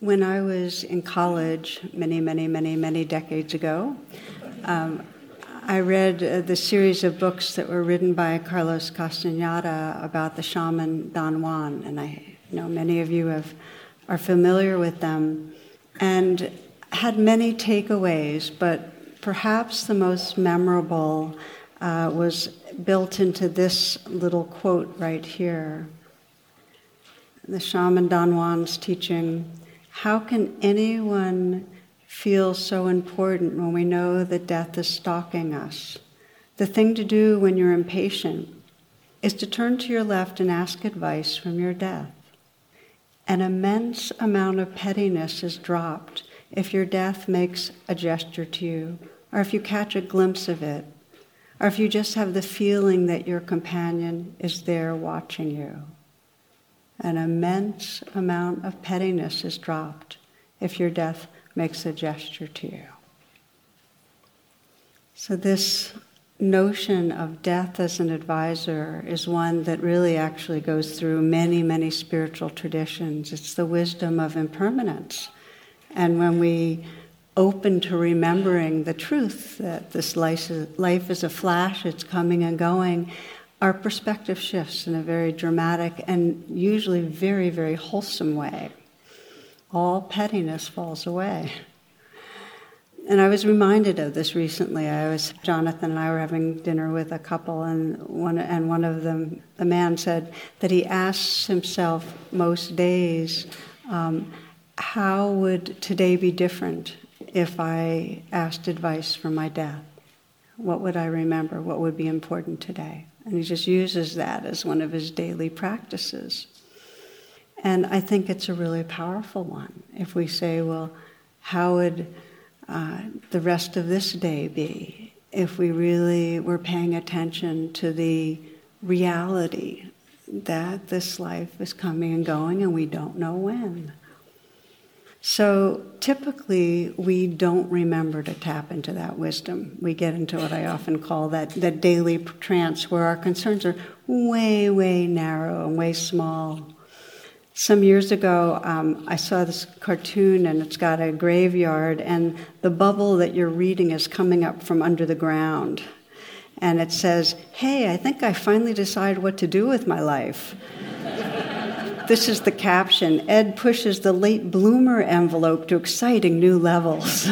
When I was in college many, many, many, many decades ago, um, I read uh, the series of books that were written by Carlos Castaneda about the shaman Don Juan, and I know many of you have, are familiar with them, and had many takeaways, but perhaps the most memorable uh, was built into this little quote right here. The shaman Don Juan's teaching how can anyone feel so important when we know that death is stalking us? The thing to do when you're impatient is to turn to your left and ask advice from your death. An immense amount of pettiness is dropped if your death makes a gesture to you, or if you catch a glimpse of it, or if you just have the feeling that your companion is there watching you an immense amount of pettiness is dropped if your death makes a gesture to you. So, this notion of death as an advisor is one that really actually goes through many, many spiritual traditions. It's the wisdom of impermanence. And when we open to remembering the truth that this life is a flash, it's coming and going, our perspective shifts in a very dramatic and usually very, very wholesome way. All pettiness falls away. And I was reminded of this recently. I was Jonathan and I were having dinner with a couple, and one and one of them, the man said that he asks himself most days, um, "How would today be different if I asked advice for my death? What would I remember? What would be important today?" And he just uses that as one of his daily practices. And I think it's a really powerful one. If we say, well, how would uh, the rest of this day be if we really were paying attention to the reality that this life is coming and going and we don't know when? So typically, we don't remember to tap into that wisdom. We get into what I often call that, that daily trance where our concerns are way, way narrow and way small. Some years ago, um, I saw this cartoon and it's got a graveyard, and the bubble that you're reading is coming up from under the ground. And it says, Hey, I think I finally decided what to do with my life. This is the caption Ed pushes the late bloomer envelope to exciting new levels.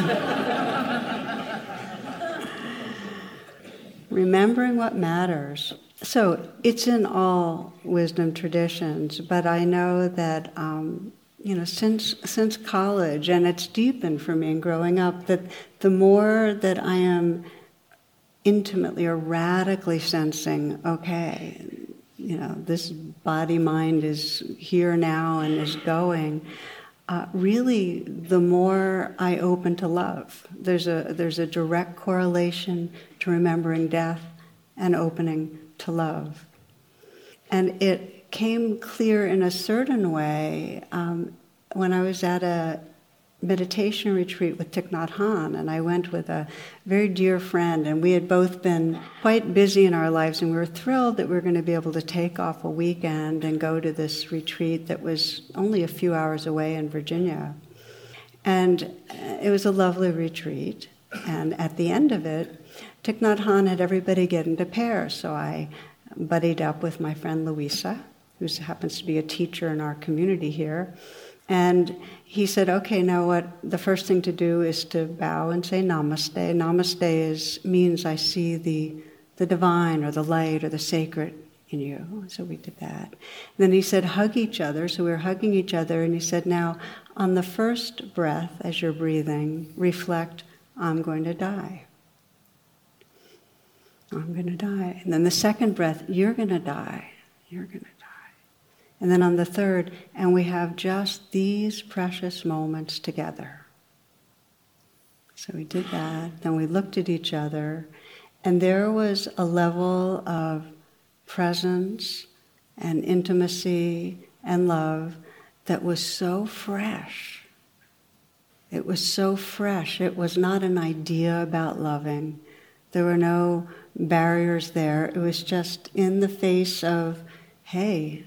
Remembering what matters. So it's in all wisdom traditions, but I know that um, you know since since college, and it's deepened for me in growing up that the more that I am intimately or radically sensing, okay, you know, this body mind is here now and is going. Uh, really, the more I open to love, there's a there's a direct correlation to remembering death and opening to love, and it came clear in a certain way um, when I was at a meditation retreat with Thich Nhat Hanh, and I went with a very dear friend, and we had both been quite busy in our lives, and we were thrilled that we were going to be able to take off a weekend and go to this retreat that was only a few hours away in Virginia. And uh, it was a lovely retreat, and at the end of it, Thich Nhat Hanh had everybody get into pairs, so I buddied up with my friend Louisa, who happens to be a teacher in our community here, and he said, okay, now what the first thing to do is to bow and say namaste. Namaste is, means I see the, the divine or the light or the sacred in you. So we did that. And then he said, hug each other. So we were hugging each other. And he said, now on the first breath, as you're breathing, reflect, I'm going to die. I'm going to die. And then the second breath, you're going to die. You're going to and then on the third, and we have just these precious moments together. So we did that. Then we looked at each other, and there was a level of presence and intimacy and love that was so fresh. It was so fresh. It was not an idea about loving. There were no barriers there. It was just in the face of, hey,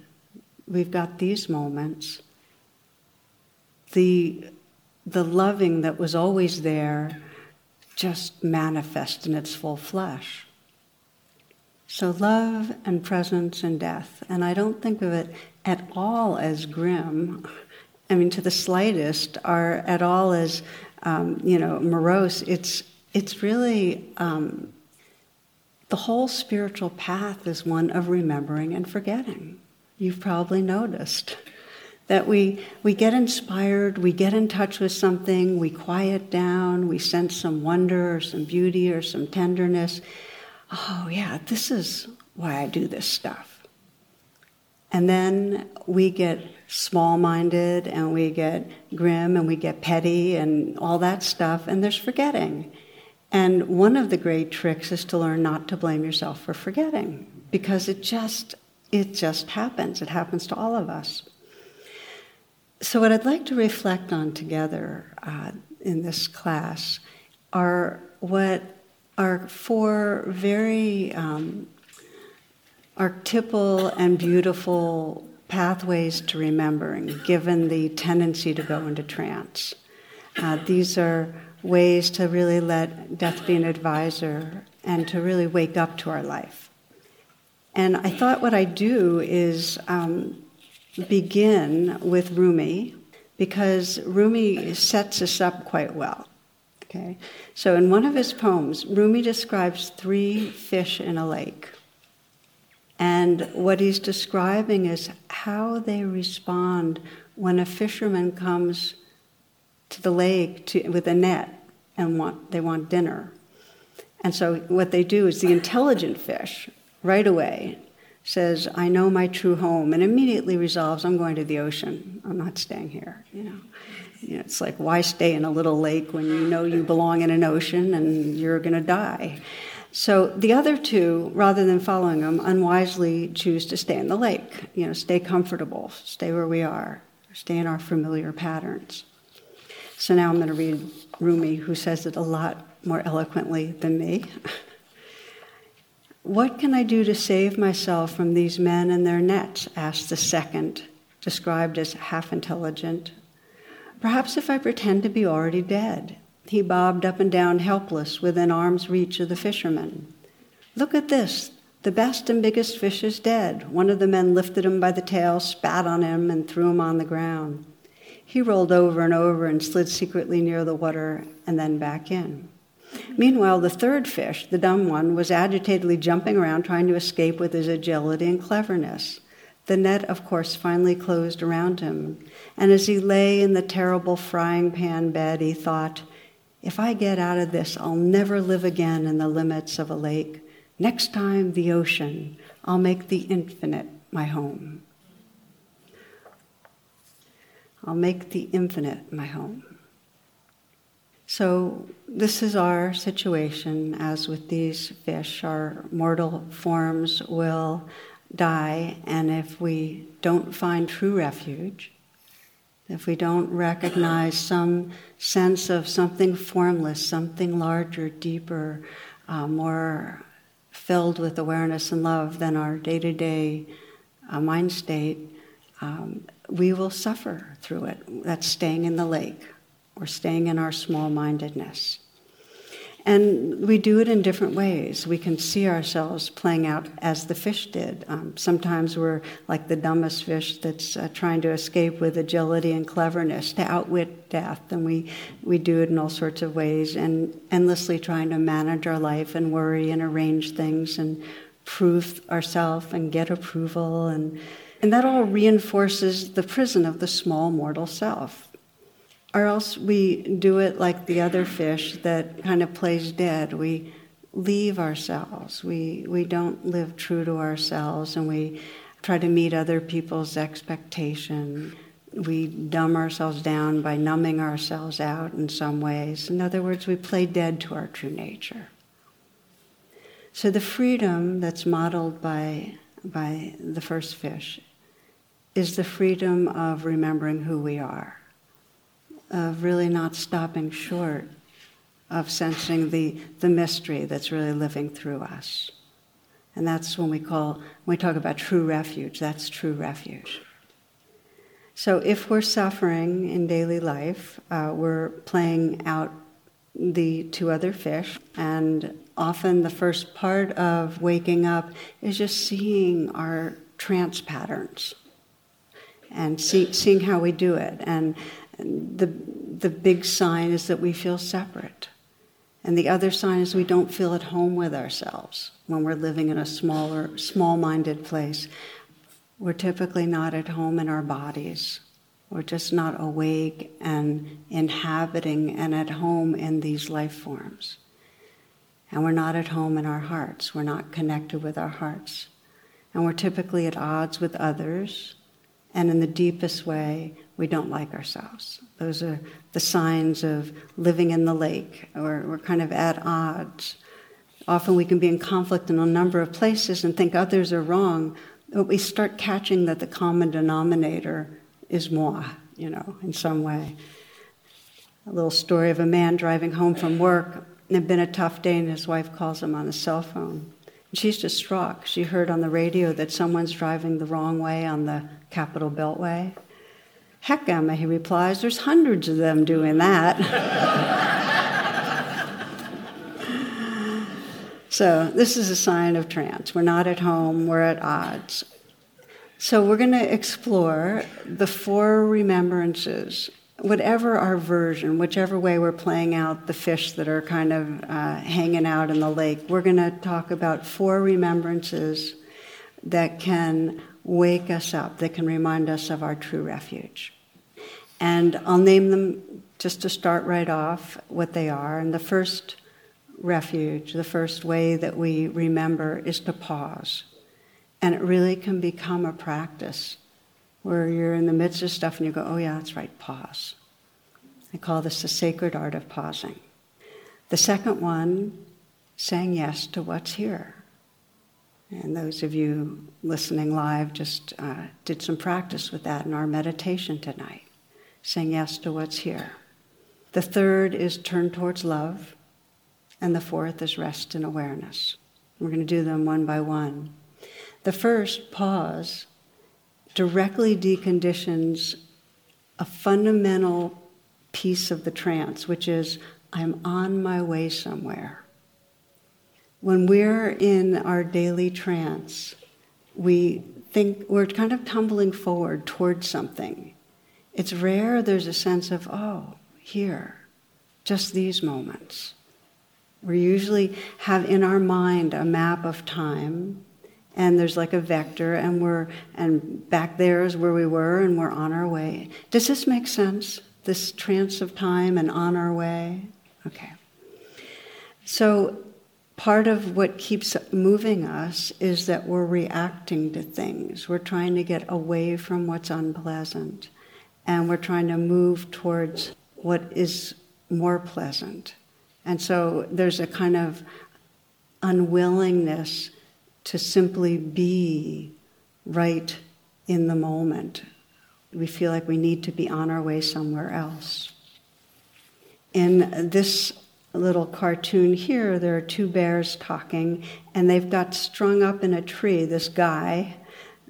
we've got these moments. The, the loving that was always there just manifest in its full flesh. So, love and presence and death. And I don't think of it at all as grim. I mean, to the slightest, are at all as, um, you know, morose. It's, it's really um, the whole spiritual path is one of remembering and forgetting. You've probably noticed that we, we get inspired, we get in touch with something, we quiet down, we sense some wonder or some beauty or some tenderness. Oh, yeah, this is why I do this stuff. And then we get small minded and we get grim and we get petty and all that stuff, and there's forgetting. And one of the great tricks is to learn not to blame yourself for forgetting because it just it just happens. It happens to all of us. So what I'd like to reflect on together uh, in this class are what are four very um, archetypal and beautiful pathways to remembering, given the tendency to go into trance. Uh, these are ways to really let death be an advisor and to really wake up to our life. And I thought what I'd do is um, begin with Rumi, because Rumi sets us up quite well. Okay? So in one of his poems, Rumi describes three fish in a lake. And what he's describing is how they respond when a fisherman comes to the lake to, with a net and want, they want dinner. And so what they do is the intelligent fish right away says, I know my true home, and immediately resolves, I'm going to the ocean. I'm not staying here. You know, you know it's like, why stay in a little lake when you know you belong in an ocean and you're going to die? So the other two, rather than following them, unwisely choose to stay in the lake. You know, stay comfortable, stay where we are, stay in our familiar patterns. So now I'm going to read Rumi, who says it a lot more eloquently than me. what can I do to save myself from these men and their nets? asked the second, described as half intelligent. Perhaps if I pretend to be already dead. He bobbed up and down, helpless, within arm's reach of the fisherman. Look at this. The best and biggest fish is dead. One of the men lifted him by the tail, spat on him, and threw him on the ground. He rolled over and over and slid secretly near the water and then back in. Meanwhile, the third fish, the dumb one, was agitatedly jumping around trying to escape with his agility and cleverness. The net, of course, finally closed around him, and as he lay in the terrible frying pan bed, he thought, if I get out of this, I'll never live again in the limits of a lake. Next time, the ocean. I'll make the infinite my home. I'll make the infinite my home. So, this is our situation as with these fish. Our mortal forms will die, and if we don't find true refuge, if we don't recognize some sense of something formless, something larger, deeper, uh, more filled with awareness and love than our day to day mind state, um, we will suffer through it. That's staying in the lake or staying in our small mindedness. And we do it in different ways. We can see ourselves playing out as the fish did. Um, sometimes we're like the dumbest fish that's uh, trying to escape with agility and cleverness to outwit death. And we, we do it in all sorts of ways and endlessly trying to manage our life and worry and arrange things and prove ourselves and get approval. And, and that all reinforces the prison of the small mortal self or else we do it like the other fish that kind of plays dead. We leave ourselves. We, we don't live true to ourselves and we try to meet other people's expectation. we dumb ourselves down by numbing ourselves out in some ways. In other words, we play dead to our true nature. So the freedom that's modeled by, by the first fish is the freedom of remembering who we are, of really not stopping short of sensing the, the mystery that's really living through us. And that's when we call, when we talk about true refuge, that's true refuge. So if we're suffering in daily life, uh, we're playing out the two other fish, and often the first part of waking up is just seeing our trance patterns and see, seeing how we do it. The, the big sign is that we feel separate. And the other sign is we don't feel at home with ourselves when we're living in a smaller, small minded place. We're typically not at home in our bodies. We're just not awake and inhabiting and at home in these life forms. And we're not at home in our hearts. We're not connected with our hearts. And we're typically at odds with others. And in the deepest way, we don't like ourselves. Those are the signs of living in the lake, or we're kind of at odds. Often we can be in conflict in a number of places and think others are wrong, but we start catching that the common denominator is moi, you know, in some way. A little story of a man driving home from work. And It had been a tough day, and his wife calls him on his cell phone. She's distraught. She heard on the radio that someone's driving the wrong way on the Capital Beltway. Heck, Emma, he replies, there's hundreds of them doing that. so, this is a sign of trance. We're not at home, we're at odds. So, we're going to explore the four remembrances, whatever our version, whichever way we're playing out the fish that are kind of uh, hanging out in the lake. We're going to talk about four remembrances that can wake us up, that can remind us of our true refuge. And I'll name them just to start right off what they are. And the first refuge, the first way that we remember is to pause. And it really can become a practice where you're in the midst of stuff and you go, oh, yeah, that's right, pause. I call this the sacred art of pausing. The second one, saying yes to what's here. And those of you listening live just uh, did some practice with that in our meditation tonight, saying yes to what's here. The third is turn towards love, and the fourth is rest in awareness. We're going to do them one by one. The first, pause, directly deconditions a fundamental piece of the trance, which is I'm on my way somewhere. When we're in our daily trance, we think we're kind of tumbling forward towards something. It's rare there's a sense of, oh, here, just these moments. We usually have in our mind a map of time, and there's like a vector, and we're and back there is where we were, and we're on our way. Does this make sense? This trance of time and on our way? Okay. So part of what keeps moving us is that we're reacting to things. We're trying to get away from what's unpleasant and we're trying to move towards what is more pleasant. And so there's a kind of unwillingness to simply be right in the moment. We feel like we need to be on our way somewhere else. In this little cartoon here, there are two bears talking, and they've got strung up in a tree this guy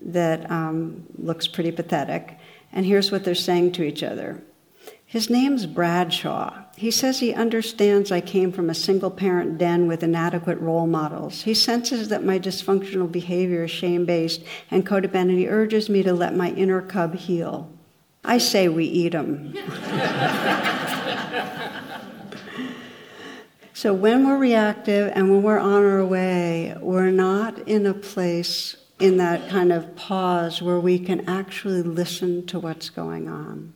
that um, looks pretty pathetic. And here's what they're saying to each other His name's Bradshaw. He says he understands I came from a single parent den with inadequate role models. He senses that my dysfunctional behavior is shame based, and codependent urges me to let my inner cub heal. I say we eat him. So when we're reactive and when we're on our way, we're not in a place in that kind of pause where we can actually listen to what's going on.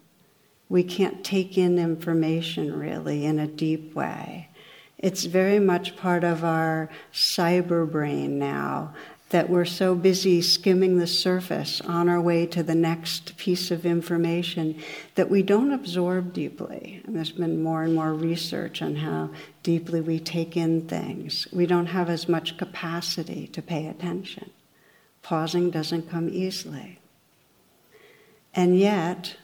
We can't take in information really in a deep way. It's very much part of our cyber brain now that we're so busy skimming the surface on our way to the next piece of information that we don't absorb deeply. And there's been more and more research on how deeply we take in things. We don't have as much capacity to pay attention. Pausing doesn't come easily. And yet,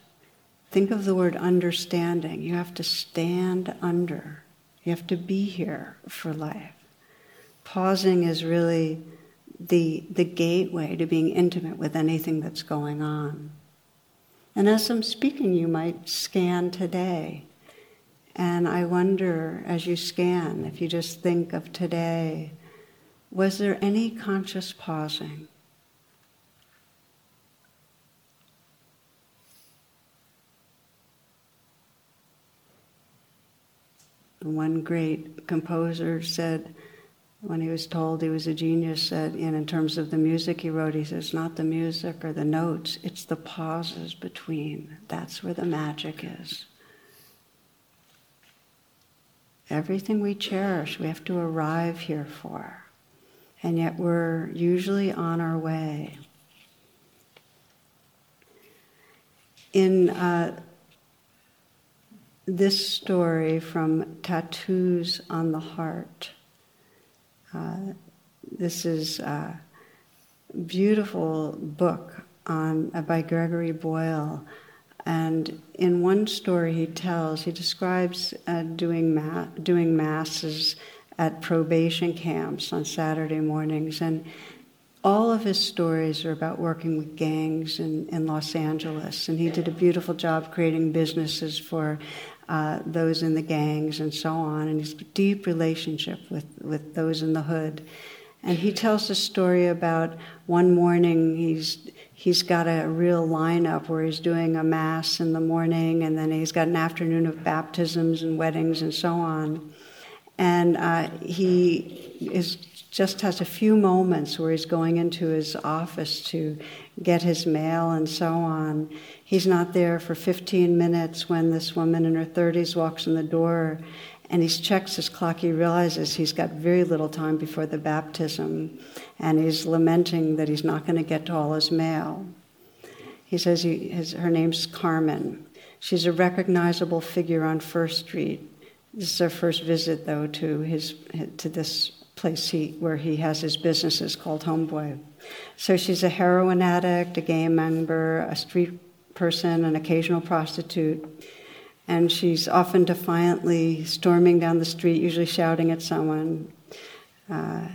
think of the word understanding. You have to stand under, you have to be here for life. Pausing is really the, the gateway to being intimate with anything that's going on. And as I'm speaking, you might scan today. And I wonder, as you scan, if you just think of today, was there any conscious pausing? One great composer said, when he was told he was a genius, said, and in terms of the music he wrote, he says, not the music or the notes, it's the pauses between. That's where the magic is. Everything we cherish, we have to arrive here for. And yet we're usually on our way. In uh, this story from Tattoos on the Heart, uh, this is a beautiful book on, uh, by Gregory Boyle. And in one story he tells, he describes uh, doing, ma- doing masses at probation camps on Saturday mornings. And all of his stories are about working with gangs in, in Los Angeles. And he did a beautiful job creating businesses for uh, those in the gangs and so on, and his deep relationship with, with those in the hood. And he tells a story about one morning he's he's got a real lineup where he's doing a mass in the morning, and then he's got an afternoon of baptisms and weddings and so on. And uh, he is just has a few moments where he's going into his office to get his mail and so on. He's not there for 15 minutes when this woman in her 30s walks in the door and he checks his clock. He realizes he's got very little time before the baptism and he's lamenting that he's not going to get to all his mail. He says he, his, her name's Carmen. She's a recognizable figure on First Street. This is our first visit, though, to his to this place he, where he has his businesses called Homeboy. So she's a heroin addict, a gay member, a street person, an occasional prostitute. And she's often defiantly storming down the street, usually shouting at someone. Uh,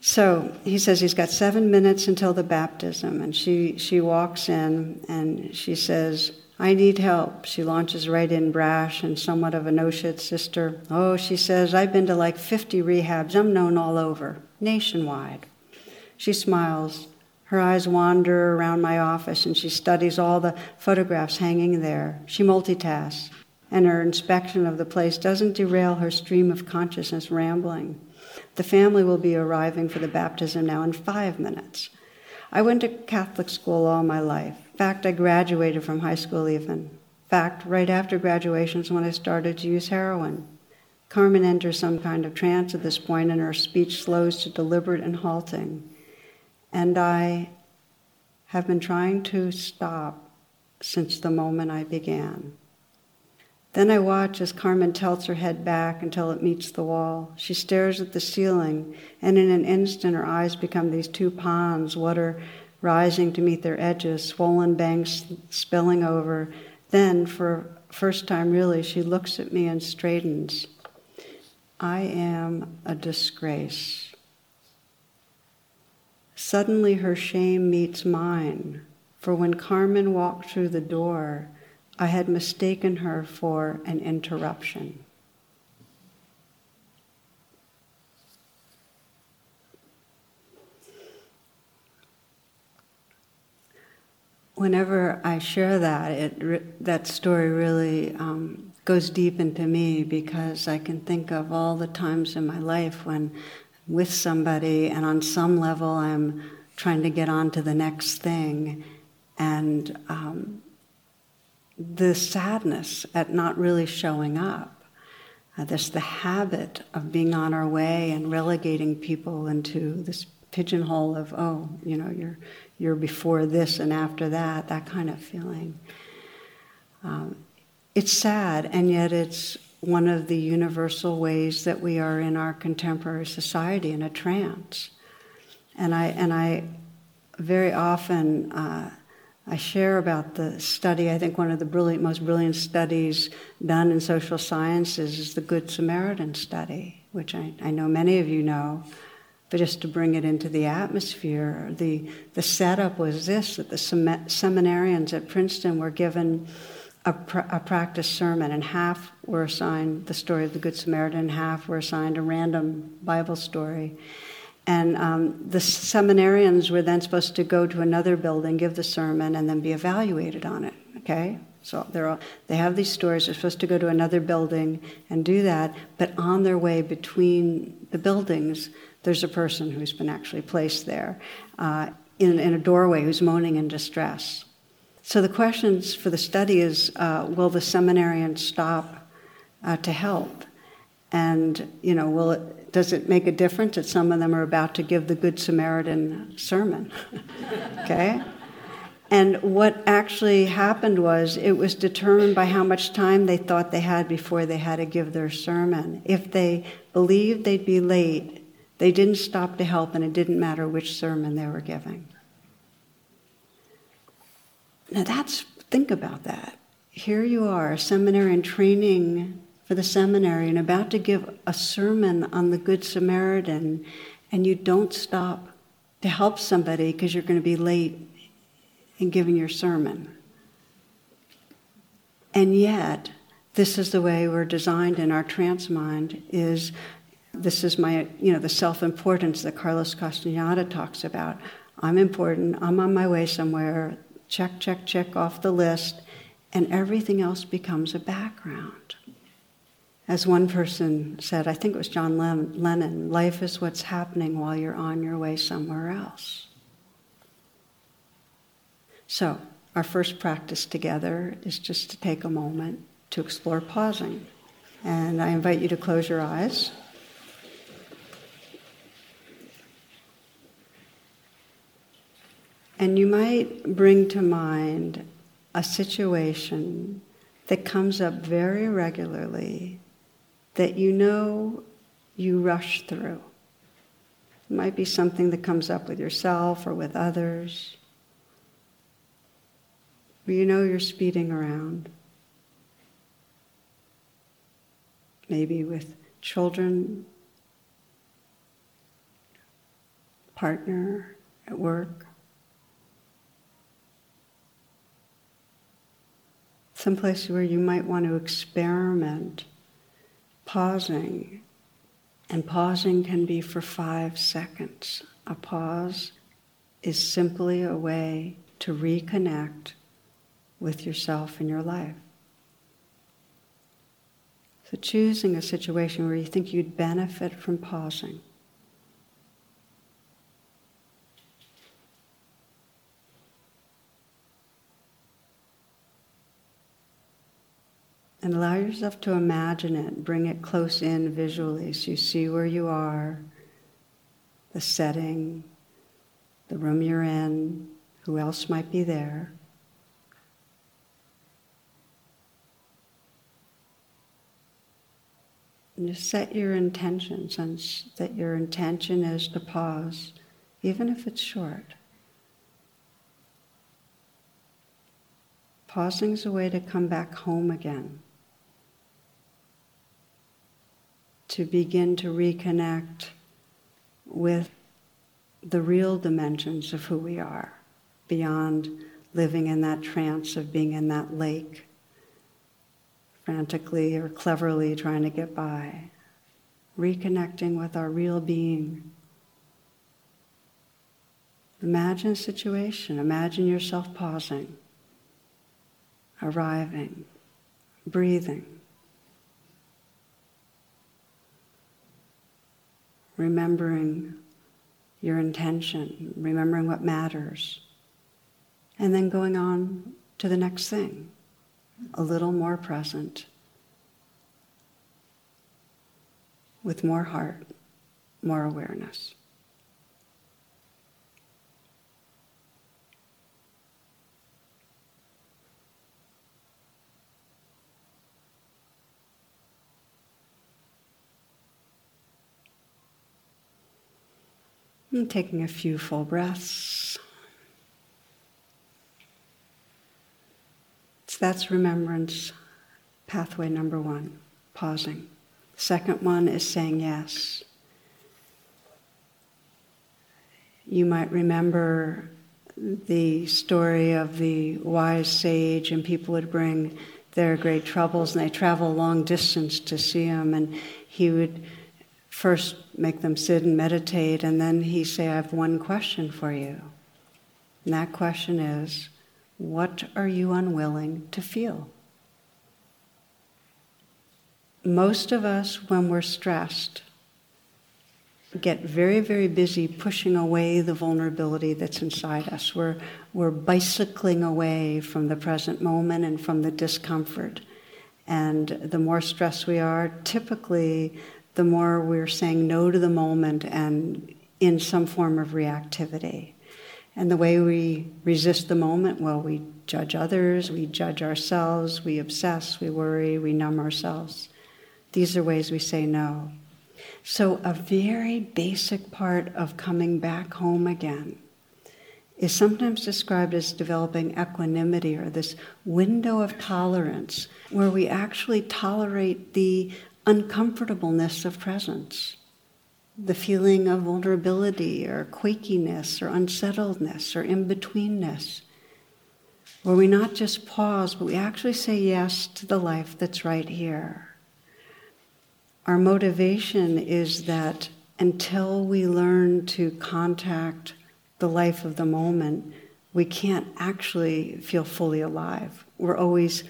so he says he's got seven minutes until the baptism, and she, she walks in and she says, I need help. She launches right in brash and somewhat of a no shit sister. Oh, she says, I've been to like 50 rehabs. I'm known all over, nationwide. She smiles. Her eyes wander around my office and she studies all the photographs hanging there. She multitasks, and her inspection of the place doesn't derail her stream of consciousness rambling. The family will be arriving for the baptism now in five minutes. I went to Catholic school all my life. Fact, I graduated from high school even. In fact, right after graduation is when I started to use heroin. Carmen enters some kind of trance at this point, and her speech slows to deliberate and halting. And I have been trying to stop since the moment I began. Then I watch as Carmen tilts her head back until it meets the wall. She stares at the ceiling, and in an instant her eyes become these two ponds, water rising to meet their edges, swollen banks spilling over. Then, for first time really, she looks at me and straightens. I am a disgrace. Suddenly her shame meets mine, for when Carmen walked through the door, I had mistaken her for an interruption. Whenever I share that, it, that story really um, goes deep into me because I can think of all the times in my life when with somebody, and on some level, I'm trying to get on to the next thing. And um, the sadness at not really showing up. Uh, there's the habit of being on our way and relegating people into this pigeonhole of, oh, you know, you're, you're before this and after that, that kind of feeling. Um, it's sad, and yet it's one of the universal ways that we are in our contemporary society in a trance. And I, and I very often uh, I share about the study. I think one of the brilliant, most brilliant studies done in social sciences is the Good Samaritan study, which I, I know many of you know. But just to bring it into the atmosphere, the, the setup was this that the seminarians at Princeton were given a, a practice sermon, and half were assigned the story of the Good Samaritan, half were assigned a random Bible story. And um, the seminarians were then supposed to go to another building, give the sermon, and then be evaluated on it. Okay? So they're all, they have these stories. They're supposed to go to another building and do that. But on their way between the buildings, there's a person who's been actually placed there uh, in, in a doorway who's moaning in distress. So the questions for the study is uh, will the seminarian stop uh, to help? And, you know, will it, does it make a difference that some of them are about to give the Good Samaritan sermon? okay? And what actually happened was it was determined by how much time they thought they had before they had to give their sermon. If they believed they'd be late, they didn't stop to help, and it didn't matter which sermon they were giving. Now, that's, think about that. Here you are, a seminarian training for the seminary and about to give a sermon on the Good Samaritan, and you don't stop to help somebody because you're going to be late in giving your sermon. And yet, this is the way we're designed in our trance mind is this is my, you know, the self importance that Carlos Castaneda talks about. I'm important, I'm on my way somewhere, check, check, check off the list, and everything else becomes a background. As one person said, I think it was John Lennon, life is what's happening while you're on your way somewhere else. So, our first practice together is just to take a moment to explore pausing. And I invite you to close your eyes. And you might bring to mind a situation that comes up very regularly that you know you rush through. It might be something that comes up with yourself or with others. You know you're speeding around. Maybe with children, partner, at work. Someplace where you might want to experiment pausing. And pausing can be for five seconds. A pause is simply a way to reconnect with yourself and your life. So, choosing a situation where you think you'd benefit from pausing. And allow yourself to imagine it, bring it close in visually so you see where you are, the setting, the room you're in, who else might be there. And just set your intention, sense that your intention is to pause, even if it's short. Pausing is a way to come back home again. To begin to reconnect with the real dimensions of who we are, beyond living in that trance of being in that lake, frantically or cleverly trying to get by. Reconnecting with our real being. Imagine a situation, imagine yourself pausing, arriving, breathing. Remembering your intention, remembering what matters, and then going on to the next thing, a little more present, with more heart, more awareness. And taking a few full breaths. So that's remembrance pathway number one, pausing. Second one is saying yes. You might remember the story of the wise sage, and people would bring their great troubles, and they travel long distance to see him, and he would first make them sit and meditate, and then he say, "I have one question for you," and that question is, "What are you unwilling to feel?" Most of us, when we're stressed, get very, very busy pushing away the vulnerability that's inside us. We're, we're bicycling away from the present moment and from the discomfort. And the more stressed we are, typically, the more we're saying no to the moment and in some form of reactivity. And the way we resist the moment, well, we judge others, we judge ourselves, we obsess, we worry, we numb ourselves. These are ways we say no. So, a very basic part of coming back home again is sometimes described as developing equanimity or this window of tolerance where we actually tolerate the uncomfortableness of presence, the feeling of vulnerability or quakiness or unsettledness or in betweenness, where we not just pause, but we actually say yes to the life that's right here. Our motivation is that until we learn to contact the life of the moment, we can't actually feel fully alive. We're always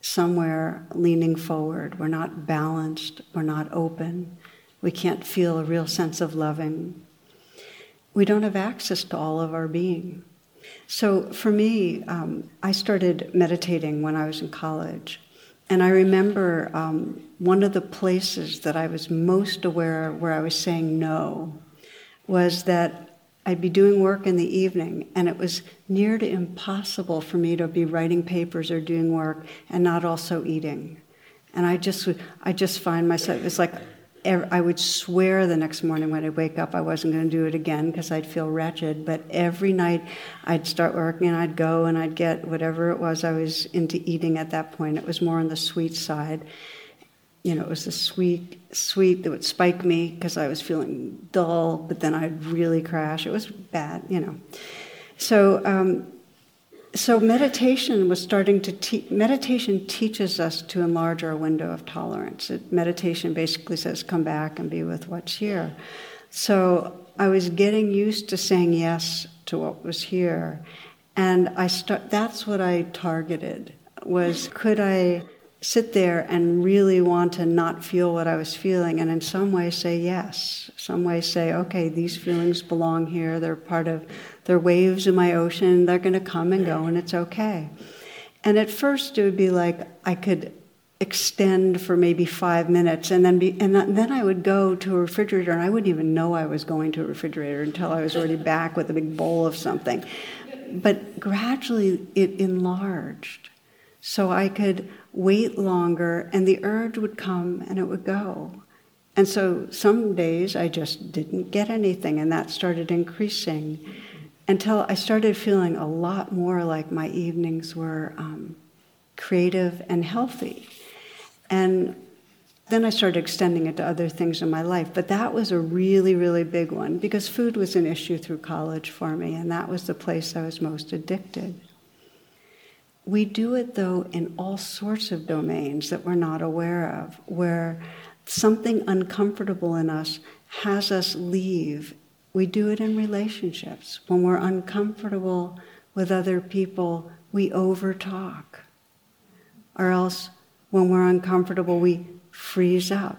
somewhere leaning forward. We're not balanced. We're not open. We can't feel a real sense of loving. We don't have access to all of our being. So for me, um, I started meditating when I was in college. And I remember um, one of the places that I was most aware where I was saying no was that I'd be doing work in the evening, and it was near to impossible for me to be writing papers or doing work and not also eating. And I just, I just find myself, it's like I would swear the next morning when I'd wake up I wasn't going to do it again because I'd feel wretched. But every night I'd start working and I'd go and I'd get whatever it was I was into eating at that point. It was more on the sweet side. You know, it was the sweet, sweet that would spike me because I was feeling dull, but then I'd really crash. It was bad, you know. So, um, so meditation was starting to te- meditation teaches us to enlarge our window of tolerance it, meditation basically says come back and be with what's here so i was getting used to saying yes to what was here and i start that's what i targeted was could i sit there and really want to not feel what I was feeling, and in some way say yes. Some way say, okay, these feelings belong here. They're part of, they're waves in my ocean. They're going to come and go, and it's okay. And at first, it would be like I could extend for maybe five minutes, and then be, and then I would go to a refrigerator, and I wouldn't even know I was going to a refrigerator until I was already back with a big bowl of something. But gradually, it enlarged, so I could wait longer, and the urge would come and it would go. And so some days I just didn't get anything, and that started increasing until I started feeling a lot more like my evenings were um, creative and healthy. And then I started extending it to other things in my life. But that was a really, really big one because food was an issue through college for me, and that was the place I was most addicted. We do it, though, in all sorts of domains that we're not aware of, where something uncomfortable in us has us leave. We do it in relationships. When we're uncomfortable with other people, we overtalk. Or else, when we're uncomfortable, we freeze up.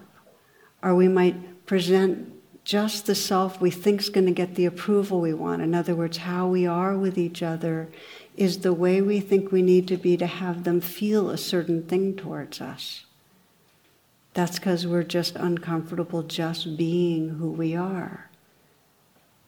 Or we might present just the self we think is going to get the approval we want. In other words, how we are with each other is the way we think we need to be to have them feel a certain thing towards us. That's because we're just uncomfortable just being who we are.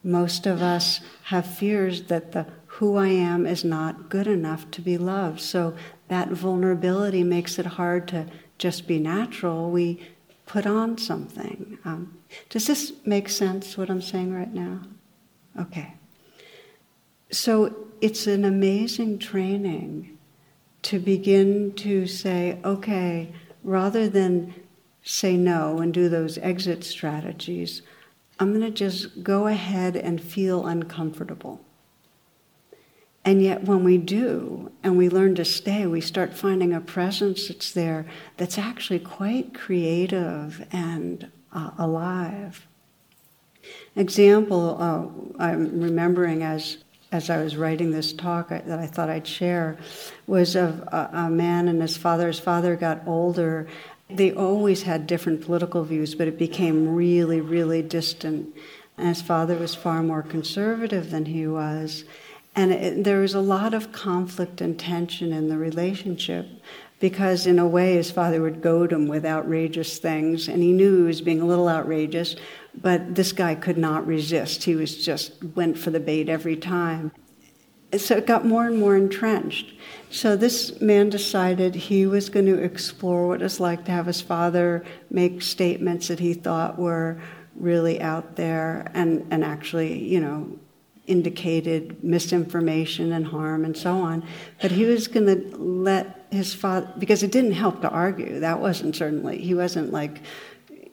Most of us have fears that the who I am is not good enough to be loved. So that vulnerability makes it hard to just be natural. We put on something. Um, does this make sense, what I'm saying right now? Okay. So it's an amazing training to begin to say, okay, rather than say no and do those exit strategies, I'm going to just go ahead and feel uncomfortable. And yet, when we do and we learn to stay, we start finding a presence that's there that's actually quite creative and uh, alive. Example uh, I'm remembering as as I was writing this talk that I thought I'd share was of a, a man and his father. His father got older. They always had different political views, but it became really, really distant. And his father was far more conservative than he was. And it, there was a lot of conflict and tension in the relationship because, in a way, his father would goad him with outrageous things, and he knew he was being a little outrageous, but this guy could not resist. He was just went for the bait every time. So it got more and more entrenched. So this man decided he was going to explore what it's like to have his father make statements that he thought were really out there and, and actually, you know, indicated misinformation and harm and so on. But he was going to let his father, because it didn't help to argue. That wasn't certainly, he wasn't like,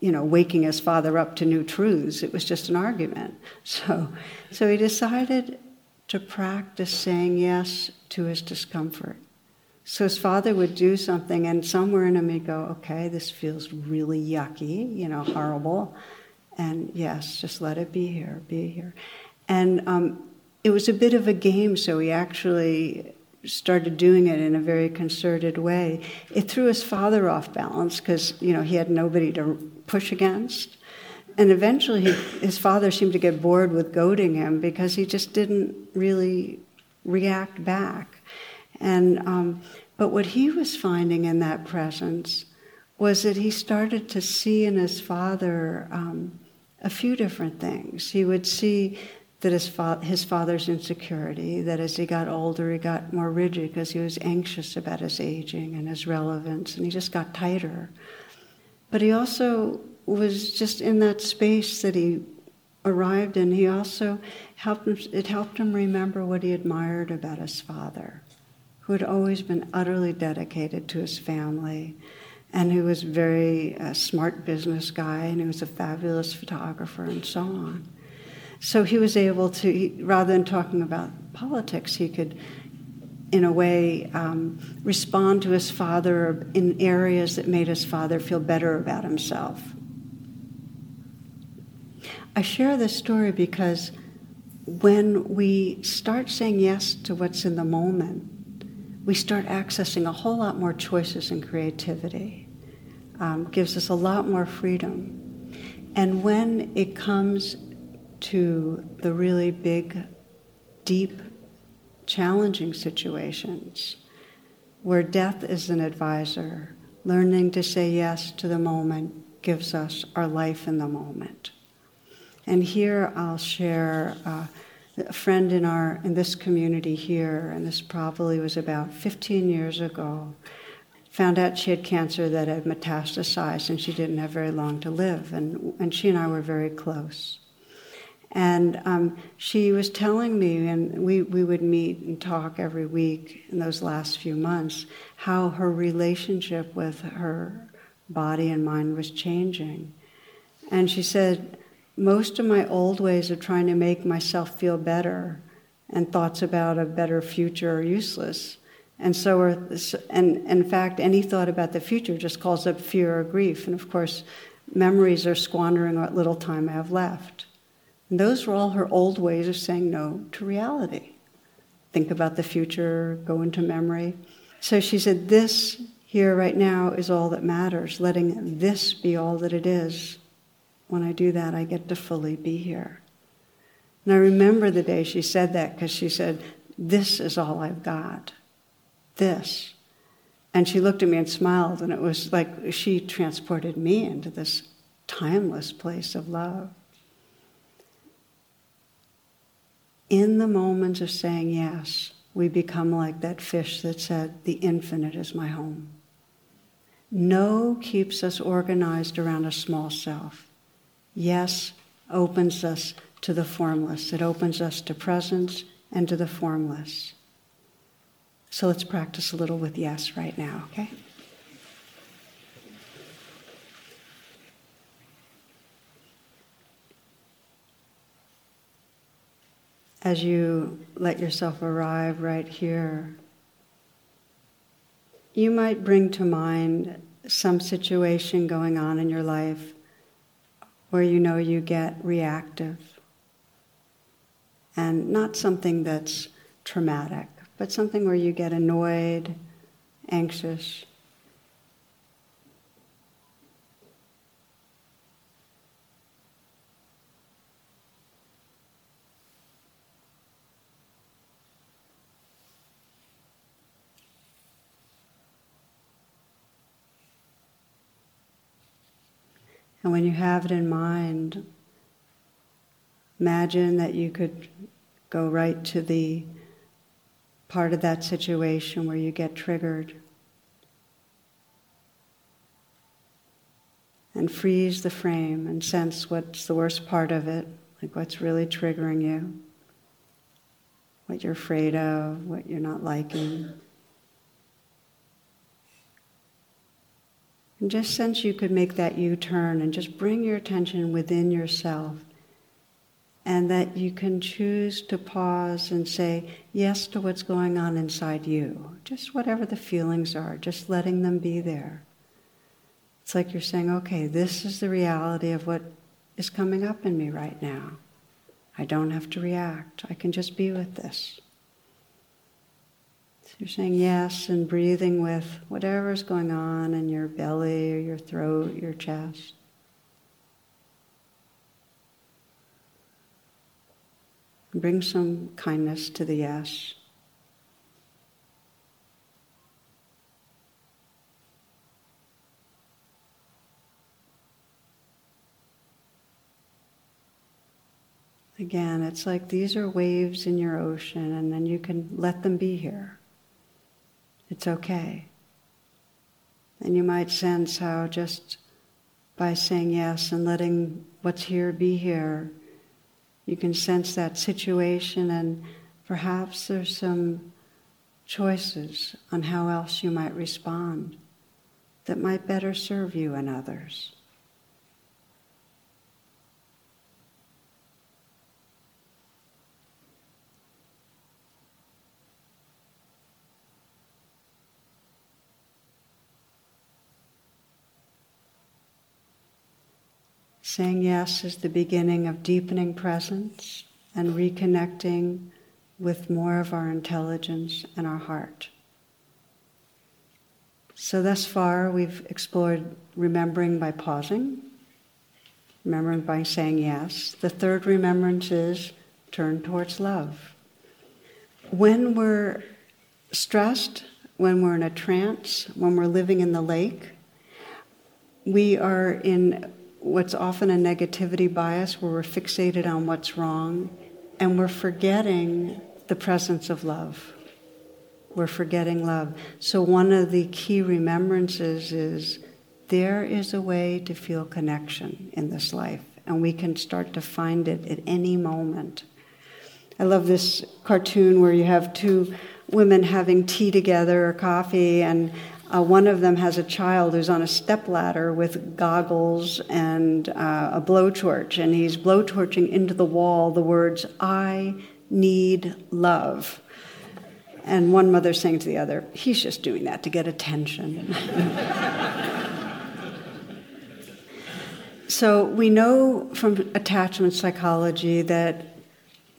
you know, waking his father up to new truths. It was just an argument. So, so he decided to practice saying yes to his discomfort. So his father would do something, and somewhere in him he'd go, okay, this feels really yucky, you know, horrible. And yes, just let it be here, be here. And um, it was a bit of a game, so he actually started doing it in a very concerted way. It threw his father off balance because you know he had nobody to push against, and eventually he, his father seemed to get bored with goading him because he just didn't really react back. And um, but what he was finding in that presence was that he started to see in his father um, a few different things. He would see that his, fa- his father's insecurity, that as he got older, he got more rigid because he was anxious about his aging and his relevance, and he just got tighter. But he also was just in that space that he arrived in. He also helped him, it helped him remember what he admired about his father, who had always been utterly dedicated to his family and who was very uh, smart business guy and he was a fabulous photographer and so on. So he was able to, rather than talking about politics, he could, in a way, um, respond to his father in areas that made his father feel better about himself. I share this story because when we start saying yes to what's in the moment, we start accessing a whole lot more choices and creativity. Um, gives us a lot more freedom. And when it comes to the really big, deep, challenging situations where death is an advisor. Learning to say yes to the moment gives us our life in the moment. And here I'll share uh, a friend in our in this community here, and this probably was about 15 years ago. Found out she had cancer that had metastasized, and she didn't have very long to live. And, and she and I were very close. And um, she was telling me, and we, we would meet and talk every week in those last few months, how her relationship with her body and mind was changing. And she said, most of my old ways of trying to make myself feel better and thoughts about a better future are useless. And so, are, and in fact, any thought about the future just calls up fear or grief. And of course, memories are squandering what little time I have left. And those were all her old ways of saying no to reality. Think about the future, go into memory. So she said, This here right now is all that matters, letting this be all that it is. When I do that, I get to fully be here. And I remember the day she said that because she said, This is all I've got. This. And she looked at me and smiled, and it was like she transported me into this timeless place of love. In the moment of saying yes, we become like that fish that said, The infinite is my home. No keeps us organized around a small self. Yes opens us to the formless. It opens us to presence and to the formless. So let's practice a little with yes right now, okay? As you let yourself arrive right here, you might bring to mind some situation going on in your life where you know you get reactive. And not something that's traumatic, but something where you get annoyed, anxious. And when you have it in mind, imagine that you could go right to the part of that situation where you get triggered. And freeze the frame and sense what's the worst part of it, like what's really triggering you, what you're afraid of, what you're not liking. And just sense you could make that U turn and just bring your attention within yourself. And that you can choose to pause and say yes to what's going on inside you. Just whatever the feelings are, just letting them be there. It's like you're saying, okay, this is the reality of what is coming up in me right now. I don't have to react, I can just be with this. You're saying yes and breathing with whatever's going on in your belly or your throat, your chest. Bring some kindness to the yes. Again, it's like these are waves in your ocean, and then you can let them be here. It's okay. And you might sense how just by saying yes and letting what's here be here, you can sense that situation, and perhaps there's some choices on how else you might respond that might better serve you and others. Saying yes is the beginning of deepening presence and reconnecting with more of our intelligence and our heart. So, thus far, we've explored remembering by pausing, remembering by saying yes. The third remembrance is turn towards love. When we're stressed, when we're in a trance, when we're living in the lake, we are in what's often a negativity bias where we're fixated on what's wrong and we're forgetting the presence of love. We're forgetting love. So, one of the key remembrances is there is a way to feel connection in this life, and we can start to find it at any moment. I love this cartoon where you have two women having tea together or coffee, and uh, one of them has a child who's on a stepladder with goggles and uh, a blowtorch, and he's blowtorching into the wall the words, I need love. And one mother's saying to the other, he's just doing that to get attention. so we know from attachment psychology that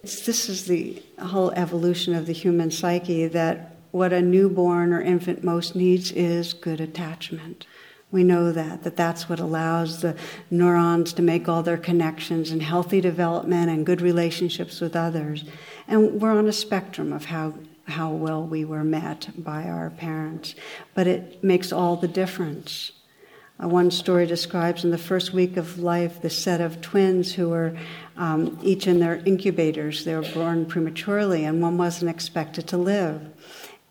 this is the whole evolution of the human psyche that what a newborn or infant most needs is good attachment. We know that, that that's what allows the neurons to make all their connections and healthy development and good relationships with others. And we're on a spectrum of how, how well we were met by our parents, but it makes all the difference. Uh, one story describes in the first week of life the set of twins who were um, each in their incubators. They were born prematurely, and one wasn't expected to live.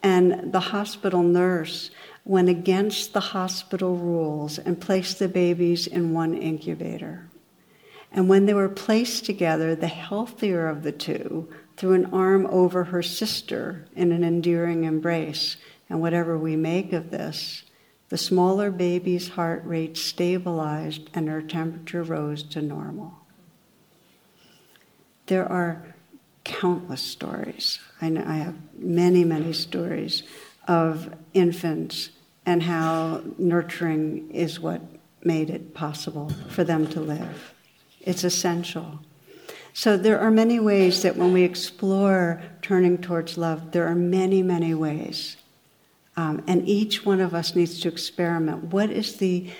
And the hospital nurse went against the hospital rules and placed the babies in one incubator. And when they were placed together, the healthier of the two threw an arm over her sister in an endearing embrace. And whatever we make of this, the smaller baby's heart rate stabilized and her temperature rose to normal. There are countless stories. I, I have many, many stories of infants and how nurturing is what made it possible for them to live. It's essential. So there are many ways that when we explore turning towards love, there are many, many ways um, and each one of us needs to experiment. What is the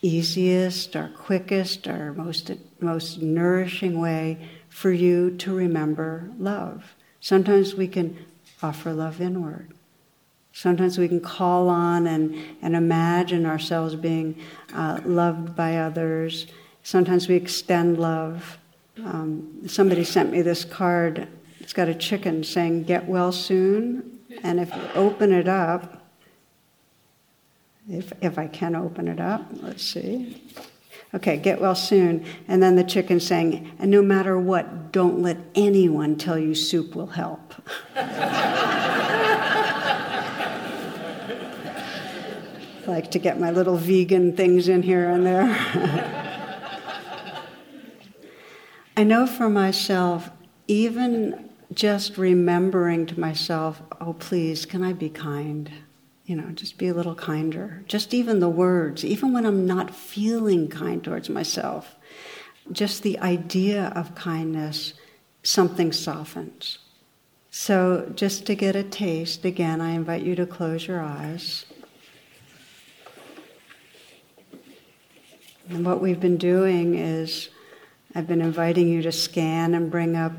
easiest, or quickest, or most, most nourishing way for you to remember love? Sometimes we can offer love inward. Sometimes we can call on and, and imagine ourselves being uh, loved by others. Sometimes we extend love. Um, somebody sent me this card. It's got a chicken saying, Get well soon. And if you open it up, if, if I can open it up, let's see. Okay, get well soon. And then the chicken saying, and no matter what, don't let anyone tell you soup will help. like to get my little vegan things in here and there. I know for myself, even just remembering to myself, oh, please, can I be kind? You know, just be a little kinder. Just even the words, even when I'm not feeling kind towards myself, just the idea of kindness, something softens. So, just to get a taste, again, I invite you to close your eyes. And what we've been doing is, I've been inviting you to scan and bring up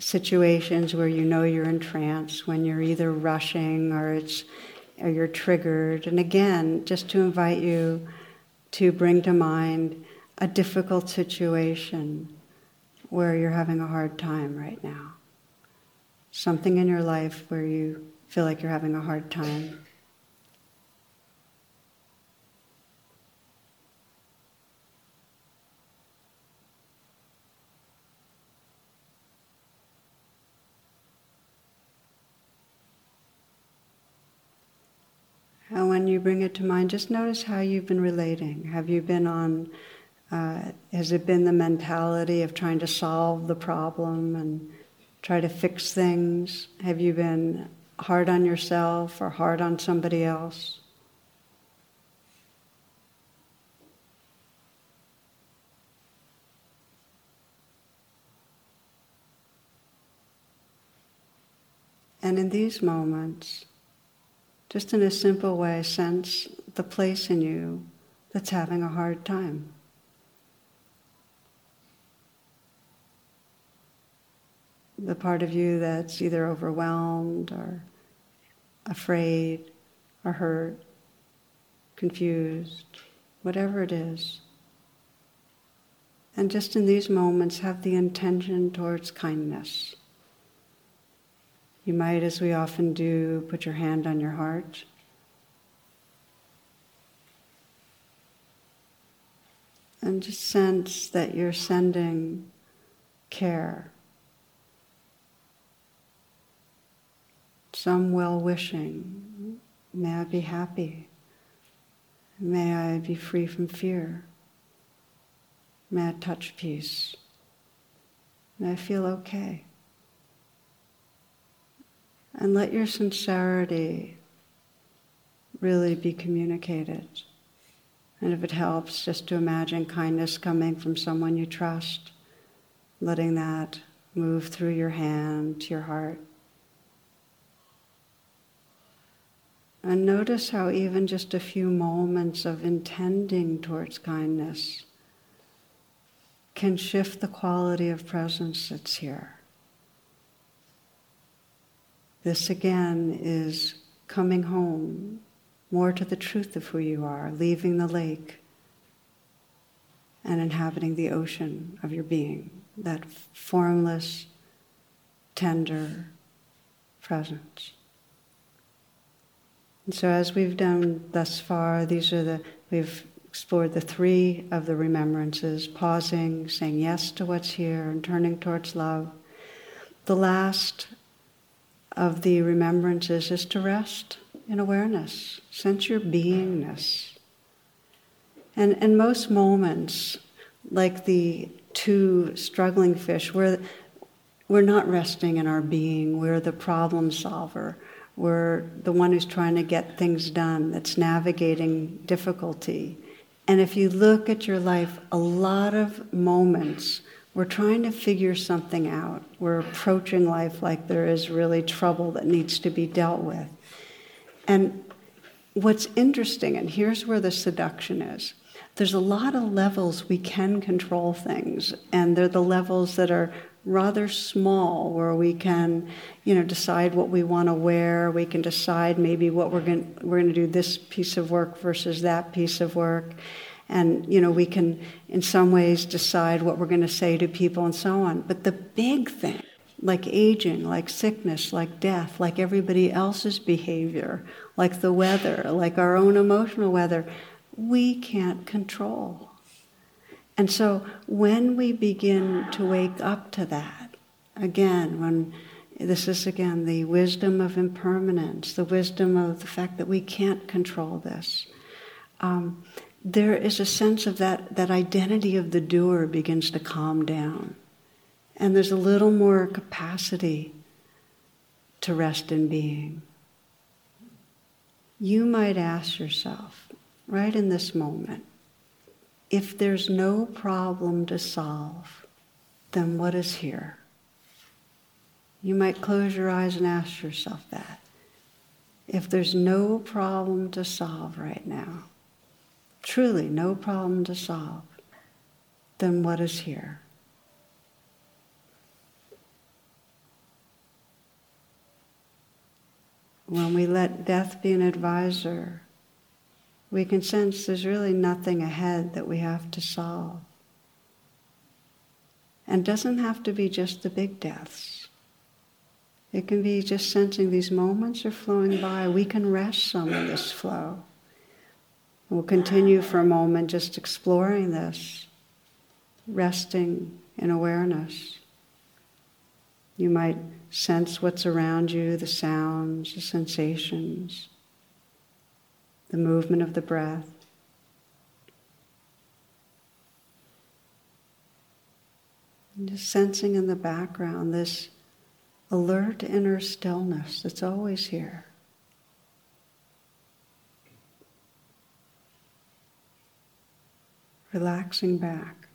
situations where you know you're in trance, when you're either rushing or it's or you're triggered. And again, just to invite you to bring to mind a difficult situation where you're having a hard time right now. Something in your life where you feel like you're having a hard time. And when you bring it to mind, just notice how you've been relating. Have you been on, uh, has it been the mentality of trying to solve the problem and try to fix things? Have you been hard on yourself or hard on somebody else? And in these moments, just in a simple way, sense the place in you that's having a hard time. The part of you that's either overwhelmed or afraid or hurt, confused, whatever it is. And just in these moments, have the intention towards kindness. You might, as we often do, put your hand on your heart. And just sense that you're sending care, some well wishing. May I be happy. May I be free from fear. May I touch peace. May I feel okay. And let your sincerity really be communicated. And if it helps, just to imagine kindness coming from someone you trust, letting that move through your hand to your heart. And notice how even just a few moments of intending towards kindness can shift the quality of presence that's here. This again is coming home more to the truth of who you are, leaving the lake and inhabiting the ocean of your being, that formless, tender presence. And so, as we've done thus far, these are the, we've explored the three of the remembrances pausing, saying yes to what's here, and turning towards love. The last of the remembrances is to rest in awareness, sense your beingness. And in most moments, like the two struggling fish, we're, we're not resting in our being, we're the problem solver. We're the one who's trying to get things done, that's navigating difficulty. And if you look at your life, a lot of moments we're trying to figure something out. We're approaching life like there is really trouble that needs to be dealt with. And what's interesting, and here's where the seduction is there's a lot of levels we can control things, and they're the levels that are rather small where we can you know decide what we want to wear we can decide maybe what we're going we're going to do this piece of work versus that piece of work and you know we can in some ways decide what we're going to say to people and so on. But the big thing like aging like sickness like death like everybody else's behavior like the weather like our own emotional weather we can't control. And so when we begin to wake up to that again when this is again the wisdom of impermanence the wisdom of the fact that we can't control this um, there is a sense of that, that identity of the doer begins to calm down. And there's a little more capacity to rest in being. You might ask yourself, right in this moment, if there's no problem to solve, then what is here? You might close your eyes and ask yourself that. If there's no problem to solve right now, truly no problem to solve, then what is here? When we let death be an advisor, we can sense there's really nothing ahead that we have to solve. And doesn't have to be just the big deaths. It can be just sensing these moments are flowing by. We can rest some in this flow. We'll continue for a moment just exploring this, resting in awareness. You might sense what's around you the sounds, the sensations, the movement of the breath. And just sensing in the background this alert inner stillness that's always here. Relaxing back.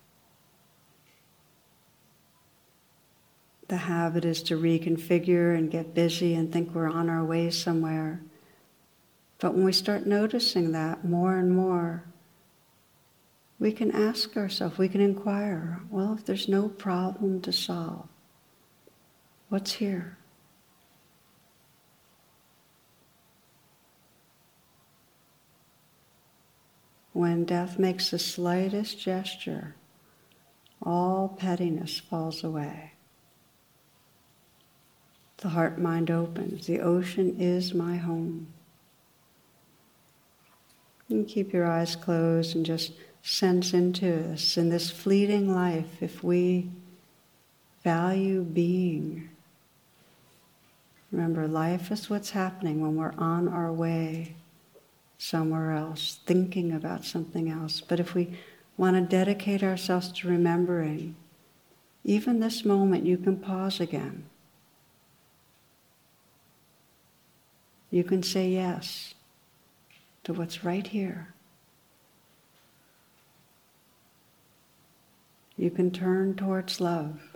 The habit is to reconfigure and get busy and think we're on our way somewhere. But when we start noticing that more and more, we can ask ourselves, we can inquire, well, if there's no problem to solve, what's here? When death makes the slightest gesture, all pettiness falls away. The heart mind opens. The ocean is my home. You keep your eyes closed and just sense into this. In this fleeting life, if we value being, remember, life is what's happening when we're on our way somewhere else, thinking about something else. But if we want to dedicate ourselves to remembering, even this moment, you can pause again. You can say yes to what's right here. You can turn towards love.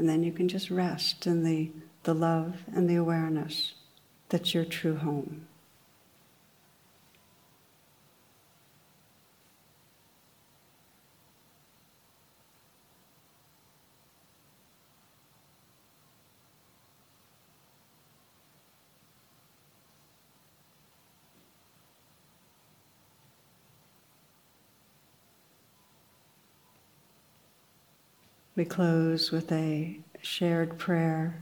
And then you can just rest in the, the love and the awareness that's your true home. We close with a shared prayer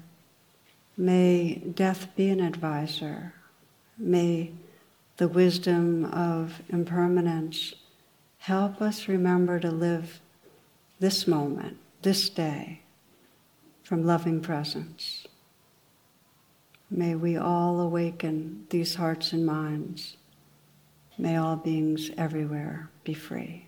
May death be an advisor. May the wisdom of impermanence help us remember to live this moment, this day, from loving presence. May we all awaken these hearts and minds. May all beings everywhere be free.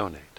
donate.